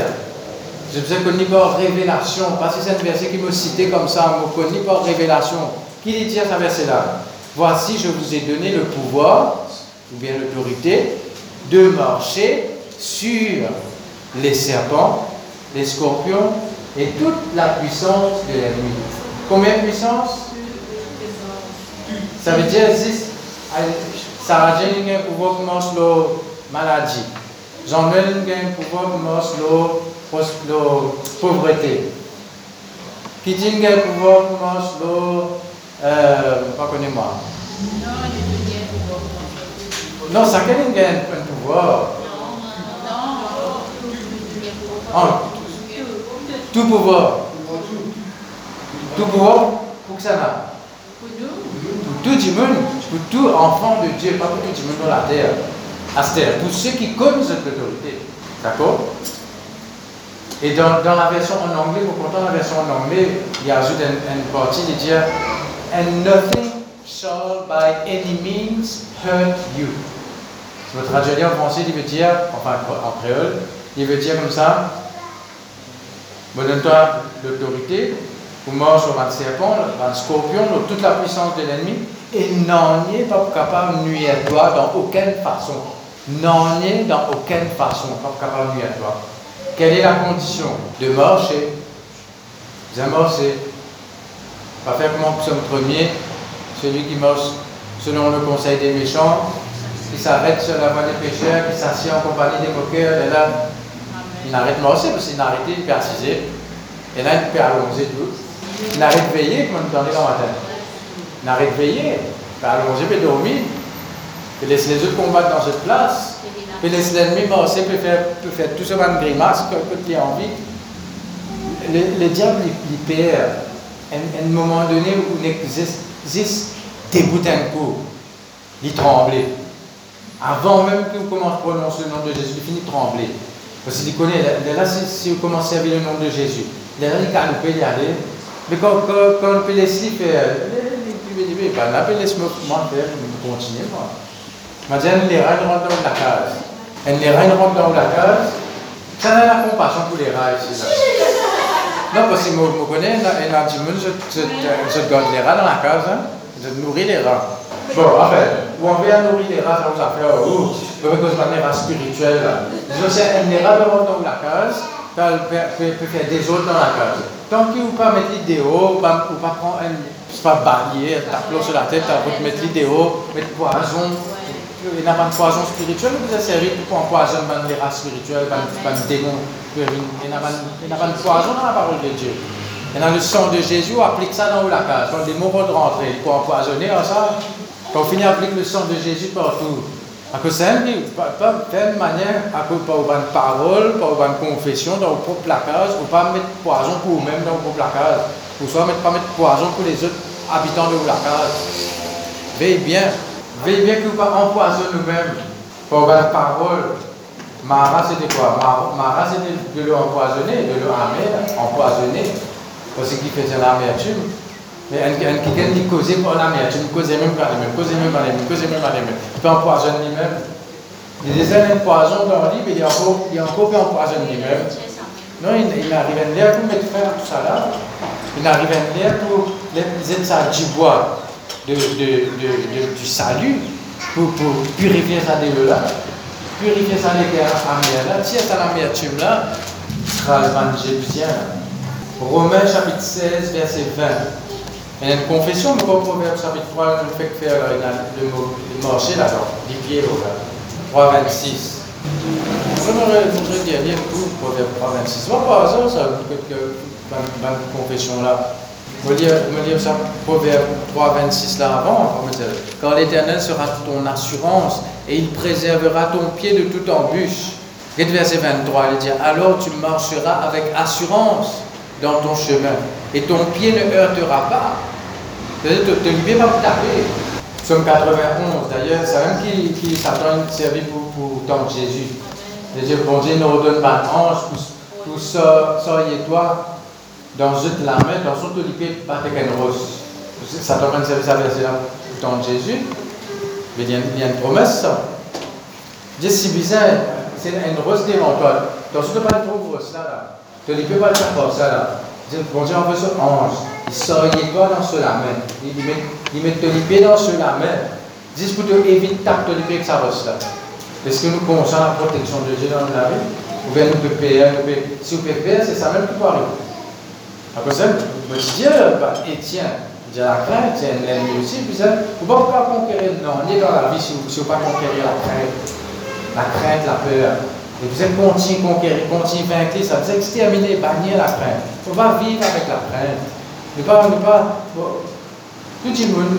J'ai besoin connu par révélation. Parce que c'est un verset qui me citait comme ça, me connu par révélation. Qui dit à ce verset là Voici, je vous ai donné le pouvoir, ou bien l'autorité, de marcher sur les serpents, les scorpions et toute la puissance de l'ennemi. Combien de puissance? Ça veut dire, Sarah Jane a un pouvoir pour manger la maladie. Jean-Noël a un pouvoir pour manger la pauvreté. Kitty a un pouvoir pour manger la... Euh, pas moi. Non, ça a un pouvoir. Oh, tout pouvoir. Tout pouvoir pour que ça va. Pour tout le monde pour tout enfant de Dieu, pas pour tout le monde dans la terre. À terre, pour ceux qui connaissent cette autorité. D'accord? Et dans, dans la version en anglais, pour pourtant la version en anglais, il ajoute une, une partie de dire And nothing shall by any means hurt you. Si vous traduisez en français, il veut dire, enfin en créole, il veut dire comme ça Donne-toi l'autorité, mort sur un serpent, un scorpion, toute la puissance de l'ennemi, et n'en est pas capable de nuire à toi dans aucune façon. N'en est dans aucune façon pas capable de nuire à toi. Quelle est la condition De marcher. De comme en psaume premier, celui qui marche selon le conseil des méchants, qui s'arrête sur la voie des pécheurs, qui s'assied en compagnie des moqueurs, et là, il n'arrête de marcher parce qu'il n'a arrêté de persiser. Et là, il peut allonger tout. Il arrête de veiller comme dans les matin. Il arrête de veiller. Il peut allonger, il peut dormir. Il laisse les autres combattre dans cette place. Puis laisse l'ennemi marcher, peut faire, peut faire tout ce de grimace que tu as envie. Le, le diable, il, il perd. À un moment donné où il existe déboute un coup. Il tremble. Avant même qu'il commence à prononcer le nom de Jésus, il finit de trembler. Parce qu'il connaît, là, si, vous commencez servir le nom de Jésus, là, il y aller. Mais quand, quand, quand on peut laisser faire, il dit, ben là, laisse-moi faire, je continuer. Moi. Maintenant, les rails rentrent dans la case. Et les rails rentrent dans la case. Ça n'a la compassion pour les rails ici. Là. Non, parce que je me connais, et le monde, je garde les rats dans la case, hein. je nourris les rats. Bon, enfin, où on vient nourrir les rats, ça vous a fait, oh, parce que c'est une rats spirituelle. Je sais, rats rentrent dans la case, peut faire des autres dans la case. Tant vous ne pas mettre l'idéo, ou pas prendre un, pas barrière, tableau sur la tête, vous mettre l'idéo, mettre poison, il n'y a pas de poison spirituel, vous avez servi pour empoisonner les races spirituelles, les démons. Il n'y a pas de poison dans la parole de Dieu. Et dans le sang de Jésus, on applique ça dans la case. Quand les mots vont rentrer, pour empoisonner, ça, quand on finit à appliquer le sang de Jésus partout. Cause ça, pas, pas de manière, à cause pas une parole, pas une confession dans propre case, ou pas mettre poison pour vous-même dans vos propre case, ou soit pas mettre poison pour les autres habitants de la case. Veillez bien. Veillez bien que vous pas empoisonner nous-mêmes pour la parole. Mara, c'était quoi? Mara, c'était de empoisonnée, de l'eau amère, empoisonnée. Parce qu'il faisait l'amertume. Mais quelqu'un qui causait pour l'amertume, causait même par les mêmes, causait même par les mêmes, causait même par les mêmes. Il peut empoisonner lui-même. Il disait un poison dans le livre, il y a encore, il y a. Non, il, il arrive à l'air pour mettre faire tout ça là. Il arrive à l'air pour les aider à bois de, de, de, du salut pour, pour purifier sa là, purifier sa amère là, tiens à l'amertume là, sera jésusien. Romains chapitre 16, verset 20. Une confession, pas Proverbe chapitre 3, je fais que faire le, le marché là, les pieds là. 3, 26. Je voudrais dire, lire tout, Proverbe 3, 26. Pas par hasard, ça, que, que, confession là. Je vais lire ça, Proverbe 3, 26 là avant. Quand l'Éternel sera ton assurance et il préservera ton pied de toute embûche. verset 23, il dit Alors tu marcheras avec assurance dans ton chemin et ton pied ne heurtera pas. C'est-à-dire que ton pied va taper. Psaume 91, d'ailleurs, c'est même qui, qui Satan servi pour, pour tant Jésus. C'est-à-dire, bon Dieu nous redonne pas d'ange pour, pour et toi dans une la main, dans son tulipé, pas de rose. Ça tombe servir ça verset là dans Jésus. Mais il y, a, il y a une promesse, ça. Dieu, c'est bizarre, c'est une rose devant toi. Dans ce pas de rose là, là. Tu ne peux pas le faire là. Bon Dieu envoie ce ange. Il sort toi dans ce la main. Il met, il met tulipé dans ce la main. Dis pour te éviter de taper tulipé avec sa rose là. Est-ce que nous connaissons la protection de Dieu dans la vie? Ou bien nous pouvons payer, si vous pouvez payer, c'est ça même qui arriver. Après ça, Dieu, bah, Étienne, Dieu la crainte, c'est un ennemi aussi. Puis ça, vous ne pouvez pas conquérir, non, on est dans la vie si vous ne pouvez pas conquérir la crainte. La crainte, la peur. Et vous êtes continue conquérir, continue vaincre, ça dire exterminer, bannir la crainte. Il faut pas vivre avec la crainte. Ne pas, ne pas, tout le monde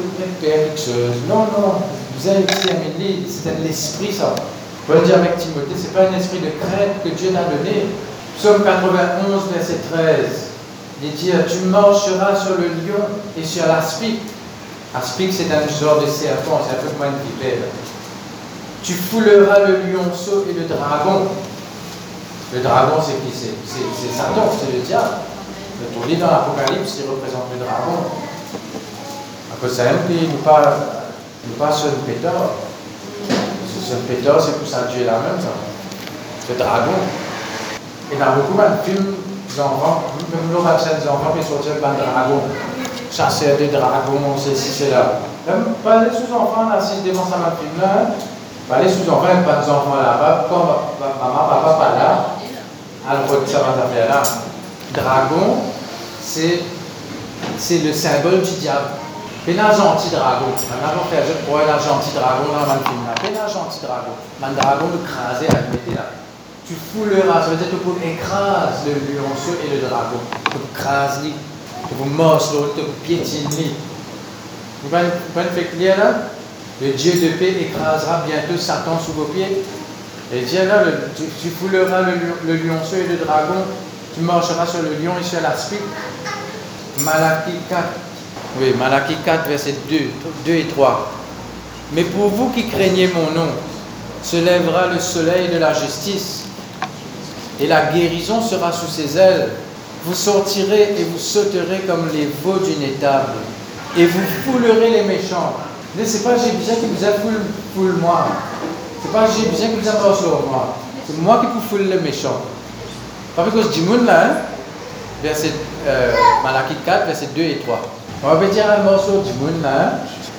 chose. Non, non, vous avez exterminé, c'est l'esprit ça. Vous pouvez dire avec Timothée, ce n'est pas un esprit de crainte que Dieu t'a donné. Psaume 91, verset 13. Il dit Tu marcheras sur le lion et sur l'aspic. Aspic, c'est un genre de serpent, c'est un peu moins une vipère. Tu fouleras le lionceau et le dragon. Le dragon, c'est qui? C'est c'est Satan, c'est le diable. Mais on lit dans l'Apocalypse, il représente le dragon. De ça, il n'est pas, il n'est pas seul péteur. Seul péteur, c'est pour ça Dieu la même, ça. C'est le dragon. Il y a beaucoup de films d'enfants, même nous, a des enfants qui sortent par dragon. Chasseur de dragons, ceci, cela. Même pas les sous-enfants, là, si je devant ça, ma film là, il n'y a pas d'enfants là-bas, comme maman, papa, pas là. Alors, ça va faire là. Dragon, c'est c'est le symbole du diable. Un gentil dragon. On a fait je crois un gentil dragon dans le film. Un gentil dragon. Un dragon de craser à mettre là. Tu fouleras, ça veut dire que tu écrases le lionceau et le dragon. Tu écrases lui. Tu vous morces l'autre, tu piétines lui. Vous pouvez faire clair là? Le Dieu de paix écrasera bientôt Satan sous vos pieds. Et Dieu là, tu, fouleras le, le lionceau et le dragon tu marcheras sur le lion et sur l'aspic. Malachie 4. Oui, Malachie 4, verset 2, 2 et 3. Mais pour vous qui craignez mon nom, se lèvera le soleil de la justice, et la guérison sera sous ses ailes. Vous sortirez et vous sauterez comme les veaux d'une étable, et vous foulerez les méchants. Ce n'est pas j'ai besoin que vous a foule, foule moi. C'est pas j'ai besoin que vous a sur moi. C'est moi qui vous foule les méchants. Parce que du monde là, hein, verset, euh, Malachie 4, verset 2 et 3. On va dire un morceau du monde là. Hein?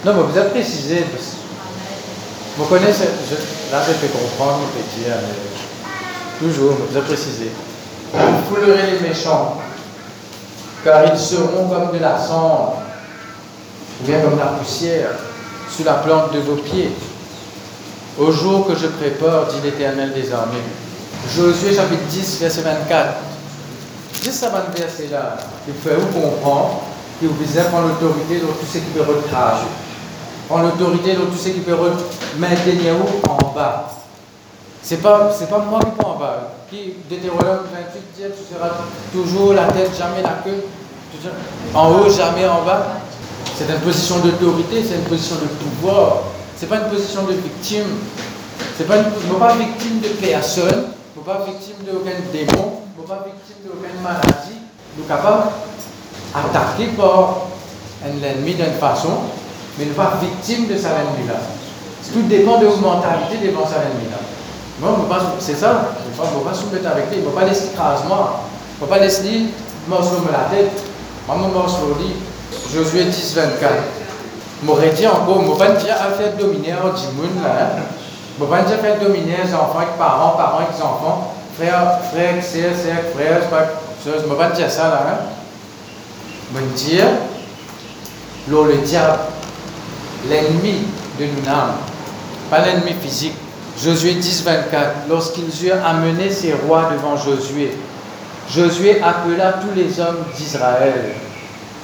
Non, mais vous avez précisé. Vous connaissez, là je peux comprendre, je peux dire, mais toujours, vous avez précisé. Vous foulerez les méchants, car ils seront comme de la cendre, ou bien comme la poussière, sous la plante de vos pieds. Au jour que je prépare, dit l'Éternel des. Josué chapitre 10, verset 24. Juste avant ce verset-là, il faut vous comprendre que vous devez prendre l'autorité de tout ce qui peut recracher. Prendre l'autorité de tout ce qui peut maintenir en bas. Ce n'est pas, pas moi qui prends en bas. Qui, Deutéronome 28 dit tu seras toujours la tête, jamais la queue. En haut, jamais en bas. C'est une position d'autorité, c'est une position de pouvoir. Ce n'est pas une position de victime. Ce n'est pas, une, pas victime de personne ne pas victime d'aucun démon, ne pas victime d'aucune maladie, nous sommes capables d'attaquer par un ennemi d'une façon, mais ne pas victime de cet ennemi-là. Tout dépend de vos mentalités devant cet ennemi-là. c'est ça, on ne pas se mettre avec lui, on ne pas laisser écraser moi, on ne pas laisser morceau la tête, maman morceau lit. Josué 10, 24. M'aurait dit encore, dire à faire dominer un monde là. Hein. Pas dire faire dominer les enfants avec parents, parents avec enfants, frères, frères, sœurs, sœurs, frères, pas dire ça là. Hein? Vais dire, le diable, l'ennemi de nous pas l'ennemi physique. Josué 10, 24, lorsqu'ils eurent amené ces rois devant Josué, Josué appela tous les hommes d'Israël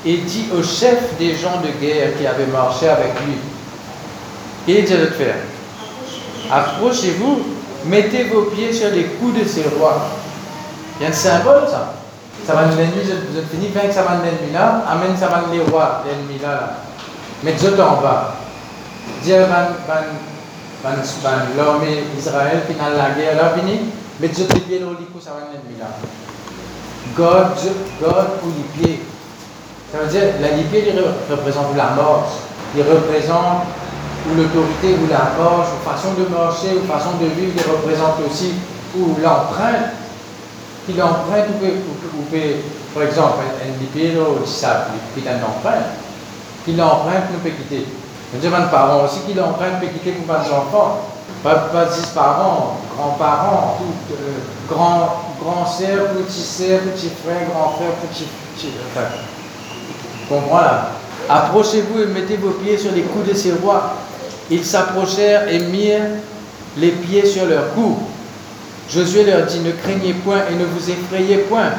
et dit au chef des gens de guerre qui avaient marché avec lui, qu'il dit faire Approchez-vous, mettez vos pieds sur les coups de ces rois. Il y a un symbole, ça. Ça va l'ennemi, vous êtes fini, que ça va l'ennemi là, amène ça va les rois, l'ennemi là, là. Mettez-vous en bas. Dire l'armée Israël qui n'a la guerre là, fini, mettez-vous les pieds dans le ça va l'ennemi là. God, God ou les pieds. Ça veut dire, la il représente la mort. Il représente ou l'autorité, ou la marche, ou façon de marcher, ou façon de vivre, il représente aussi, ou l'empreinte, qui l'empreinte, ou peut, par exemple, un libéro, ça, qui a une empreinte, qui l'empreinte nous peut quitter. Je demande parents aussi qui l'empreinte peut quitter pour pas enfants. Pas, pas dix parents, grands-parents, tout, euh, grand, grand sœur, petit sœur, petit frère, grand frère, petit, petit là. Approchez-vous et mettez vos pieds sur les coups de ces rois ils s'approchèrent et mirent les pieds sur leurs cou. Josué leur dit, ne craignez point et ne vous effrayez point.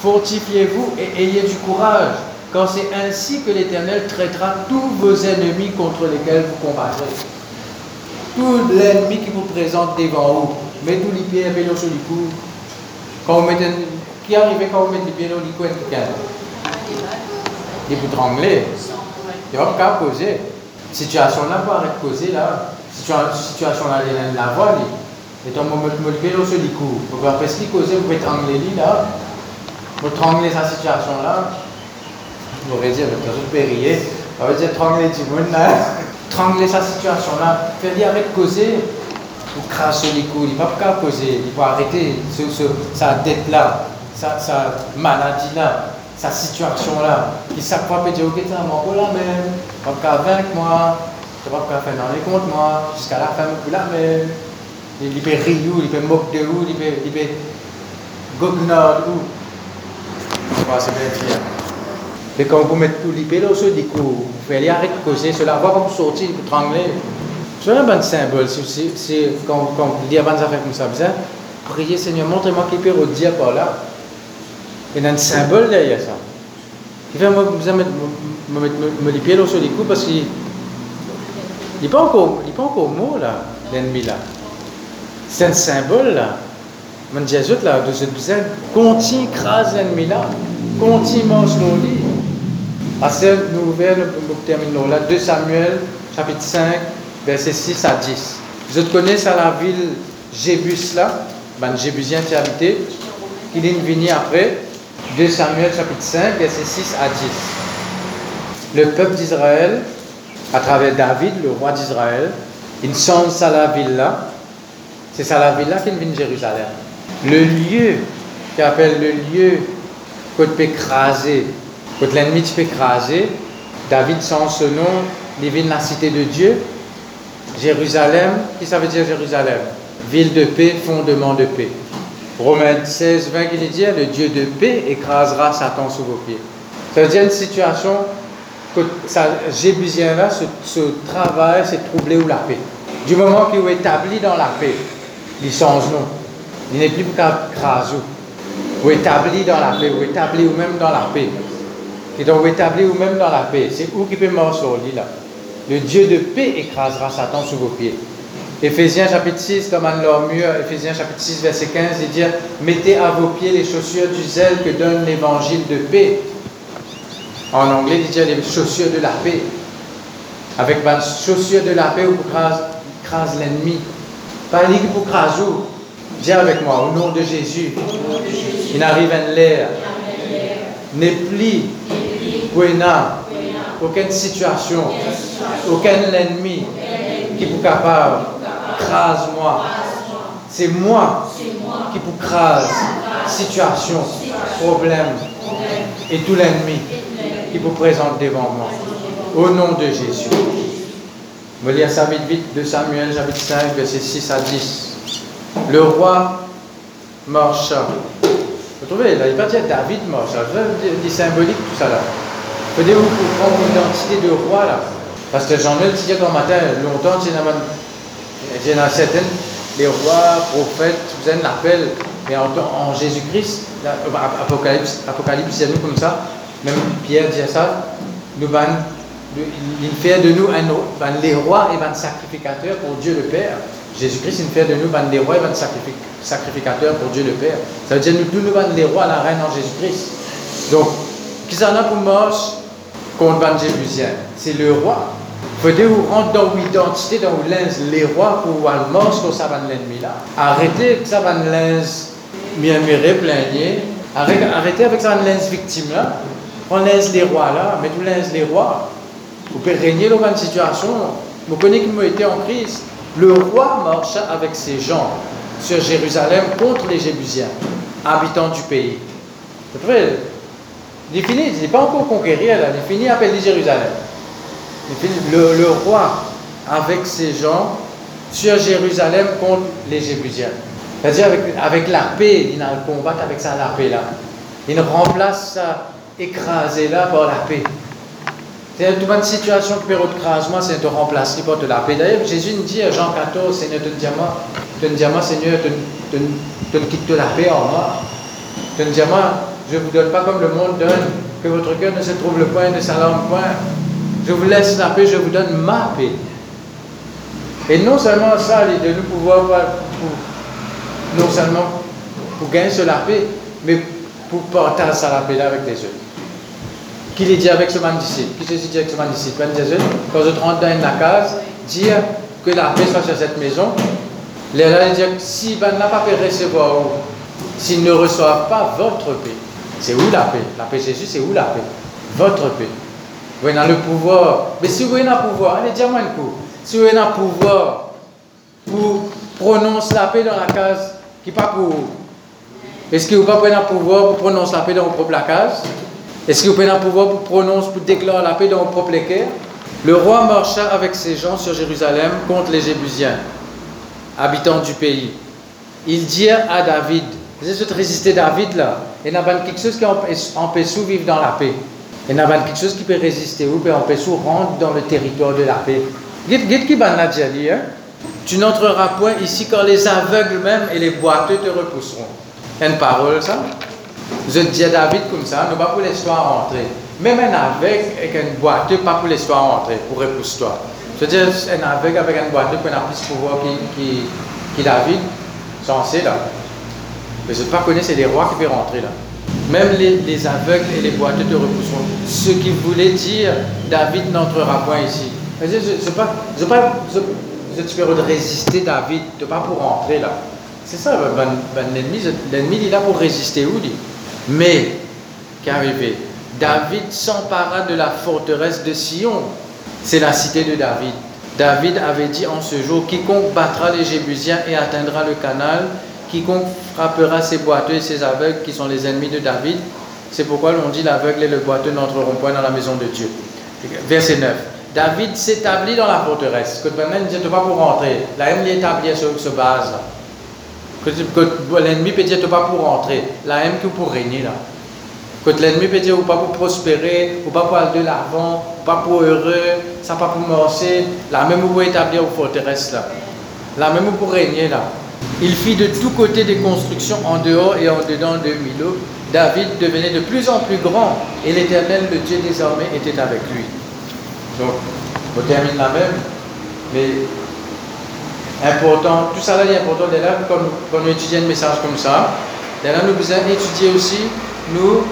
Fortifiez-vous et ayez du courage, car c'est ainsi que l'Éternel traitera tous vos ennemis contre lesquels vous combattrez. Tout l'ennemi qui vous présente devant vous, mettez les pieds sur le cou. Quand vous mettez, qui arrive quand vous mettez les pieds sur le cou, Il vous tremblez. Il va pas causer situation là pour arrêter de causer là situation là la voix Et donc, je me lever dans ce licou. Après ce vous pouvez là. Vous sa situation là. Vous aurez dit, avec le périer. On va dire trangler du monde là. Trangler sa situation là. Faire dire avec causer. Vous crachez les coups. Il va pas causer. Il faut arrêter sa dette là. Sa maladie là. Sa situation là. Chaque fois peut dire, ok, ça mon là même. Tu vas pas vaincre moi. Tu vas pas faire dans les comptes moi. Jusqu'à la fin, là même il peut rire, il peut moquer de vous, il peut, goguenard de vous. c'est bien dire. Mais quand vous mettez tout l'ipé là, du coup, vous faites arrêter de causer, cela va comme sortir, vous trembler. C'est un bon symbole, si, quand, quand vous dites avant des affaires comme ça, vous priez Seigneur, montrez-moi qui peut redire par là. Il y a un symbole derrière ça. Il vous me me les pieds là, du coup, parce qu'il n'est pas encore, il pas encore mot là, l'ennemi là. C'est un symbole, là. Mais Jésus, là, de cette besoin, continue crase l'ennemi là, continue mange nos lits. Parce que nous nous terminons là, 2 Samuel, chapitre 5, verset 6 à 10. Vous connaissez à la ville Jébus là, ben Jébusien qui habité, qui est venu après, 2 Samuel chapitre 5, verset 6 à 10. Le peuple d'Israël, à travers David, le roi d'Israël, il change à la ville là, c'est ça la ville là qui vient de Jérusalem. Le lieu, qui appelle le lieu que tu peux écraser, que l'ennemi peut écraser, David sans ce nom, il vient la cité de Dieu. Jérusalem, qui ça veut dire Jérusalem? Ville de paix, fondement de paix. Romains 16, 20 qui dit le Dieu de paix écrasera Satan sous vos pieds. Ça veut dire une situation que ça, Jébusien là, ce, ce travail, c'est troubler ou la paix. Du moment qu'il est établi dans la paix, il change non. Il n'est plus qu'à craser. Vous établi dans la paix, vous établi ou même dans la paix. Et donc établi ou même dans la paix. C'est où qui peut mort sur là. Le Dieu de paix écrasera Satan sous vos pieds. Éphésiens chapitre 6, comme mur, Éphésiens chapitre 6, verset 15, il dit Mettez à vos pieds les chaussures du zèle que donne l'évangile de paix. En anglais, il dit les chaussures de la paix. Avec les chaussures de la paix, vous crase l'ennemi. Parlez pour Krasou. Viens avec moi, au nom de Jésus. Il arrive en l'air. Ne plie, aucune situation, aucun ennemi qui vous capable, crase-moi. C'est moi qui vous crase, situation, problème, et tout l'ennemi qui vous présente devant moi. Au nom de Jésus. On va lire ça vite vite de Samuel chapitre 5 verset 6 à 10. Le roi marcha. Vous trouvez, là, il va dire David marcha. C'est symbolique tout ça là. Peut-être vous prendre l'identité de roi là? Parce que Jean-Noël disait comme matin, longtemps, il y en a certaines, les rois, prophètes, vous avez l'appel, mais en, Jésus-Christ, Apocalypse, Apocalypse, nous comme ça, même Pierre dit ça, nous allons il fait de nous un, les rois et un sacrificateur pour Dieu le Père. Jésus-Christ, il fait de nous un les rois et un sacrificateur pour Dieu le Père. Ça veut dire nous nous les rois, la reine en Jésus-Christ. Donc, qui s'en a pour moche contre Van Jébusien C'est le roi. Il faut vous rendre dans l'identité, dans les rois pour voir moche pour ça l'ennemi là. Arrêtez que ça va murmurer, plaigner. Arrêtez avec ça lens victime là. On laisse les rois là, mais tout laisse les rois. Vous pouvez régner dans une situation. Vous connaissez qu'il été en crise. Le roi marcha avec ses gens sur Jérusalem contre les Jébusiens, habitants du pays. C'est vrai. Il n'est pas encore conquérir là, il est fini Jérusalem. Le, roi avec ses gens sur Jérusalem contre les Jébusiens. C'est-à-dire avec, avec la paix, il a le combat avec la paix là. Il remplace ça écrasé là par la paix. C'est une situation qui peut moi, c'est de remplacer pour de la paix. D'ailleurs, Jésus nous dit à Jean 14, Seigneur, te moi, te moi, Seigneur, te, te, quitte de la paix en moi. Te moi, je ne vous donne pas comme le monde donne, que votre cœur ne se trouve le point, ne s'alarme point. Je vous laisse la paix, je vous donne ma paix. Et non seulement ça, de nous pouvoir, pour, non seulement pour gagner sur la paix, mais pour partager ça la paix avec les autres. Qu'il est dit avec ce man disciple Qui se dit avec ce man disciple Quand je rentre dans la case, dire que la paix soit sur cette maison, Là, il dit si ben n'a pas pu recevoir, s'ils ne reçoivent pas votre paix, c'est où la paix? La paix Jésus, c'est où la paix? Votre paix. Vous avez le pouvoir. Mais si vous avez le pouvoir, allez, dis-moi un coup. Si vous avez le pouvoir pour prononcer la paix dans la case, qui pas pour vous Est-ce que vous pas le pouvoir pour prononcer la paix dans votre propre case? Est-ce que vous avez le pouvoir pour prononcer, pour déclarer la paix dans votre propre cœur Le roi marcha avec ses gens sur Jérusalem contre les Jébusiens, habitants du pays. Il dit à David, vous êtes résister David là, il n'y a quelque chose qui empêche de vivre dans la paix. Il n'y a quelque chose qui peut résister ou peut empêcher de rentrer dans le territoire de la paix. Qui hein? Tu n'entreras point ici quand les aveugles même et les boiteux te repousseront. Une parole, ça? Je dis à David comme ça, ne pas pour l'histoire rentrer. Même un aveugle et un boiteux, pas pour l'histoire rentrer, pour repousser toi. Je veux dire, un aveugle avec un boiteux qui a plus pouvoir que qui, qui David, censé là. Mais je ne pas connaître, c'est les rois qui peuvent rentrer là. Même les, les, aveugles et les boiteux te repousseront. Ce qui voulait dire, David n'entrera point ici. Je ne pas, je, pas, je, tu peux résister David, tu pas pour rentrer là. C'est ça, ben, ben, l'ennemi, l'ennemi il est là pour résister où dit. Mais, qu'arrivé David s'empara de la forteresse de Sion. C'est la cité de David. David avait dit en ce jour, quiconque battra les Jébusiens et atteindra le canal, quiconque frappera ses boiteux et ses aveugles qui sont les ennemis de David. C'est pourquoi l'on dit l'aveugle et le boiteux n'entreront point dans la maison de Dieu. Verset 9. David s'établit dans la forteresse. Que même ne pas pour rentrer. La haine établie sur ce base. Que, l'ennemi peut dire pas pour rentrer. La haine que pour régner là. Que l'ennemi peut dire pas pour prospérer, ou pas pour aller de l'avant, ou pas pour heureux, ça pas pour marcher. La même pour établir une forteresse là. La même pour régner là. Il fit de tous côtés des constructions en dehors et en dedans de Milo. David devenait de plus en plus grand et l'Éternel, le Dieu désormais, était avec lui. Donc, on termine la même, mais important, tout ça là est important d'être quand, quand nous étudions un message comme ça. Là, nous besoin étudier aussi, nous,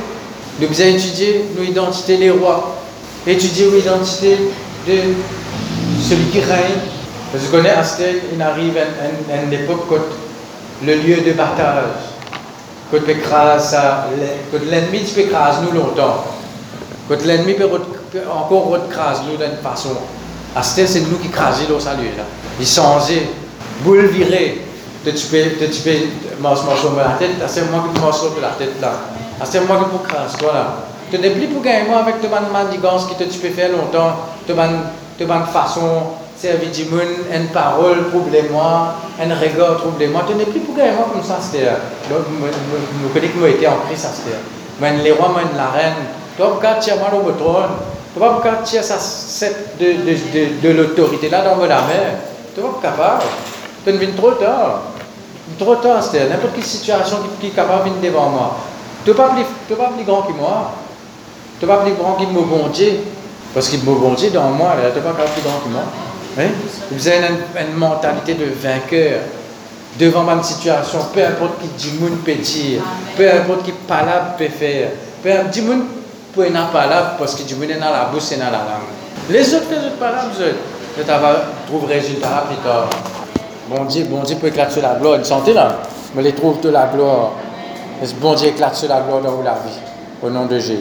nous besoin étudier nos identités les rois, étudier l'identité de celui qui règne. Vous connaissez, Astel, il arrive à, une époque où le lieu de partage, quand l'ennemi peut écraser nous longtemps, quand l'ennemi peut encore recraser nous d'une façon. Astel, c'est nous qui crasons dans salut là. Il changeait, boule virée. Tu peux, tu peux morceau de la tête, c'est moi qui morceau de la tête là. C'est moi qui peux craser toi là. Tu n'es plus pour gagner moi avec ta manigance qui te tu peux faire longtemps, ta façon, servir du monde, une parole, troublez-moi, un regard, troublez-moi. Tu n'es plus pour gagner moi comme ça, c'était. Nous connaissons que nous étions en crise, c'était. Mais les rois, la reine, toi, regarde, tiens moi le trône. Tu vas pas tirer de, de, de, de l'autorité là dans la mer. Tu pas? Capable. Tu viens trop tard. Trop tard, c'est n'importe quelle situation qui, est capable de venir devant moi. Tu n'es pas, pas plus grand que moi. Tu n'es pas plus grand que mon bon Dieu. Parce qu'il mon bon Dieu dans moi, tu n'es pas plus grand que moi. Hein? Vous avez une, une, mentalité de vainqueur devant ma situation. Peu importe qui monde peut dire, peu importe qui parole peut faire. Peu importe, monde pour une parole parce que Dieu est dans la bouche et dans la langue. Les autres, les autres paroles, vous trouver résultat plus tard. Bon Dieu, bon Dieu peut éclater la gloire. Une santé là, mais les trouve de la gloire. Bon Dieu éclate sur la gloire dans la vie? Au nom de Jésus.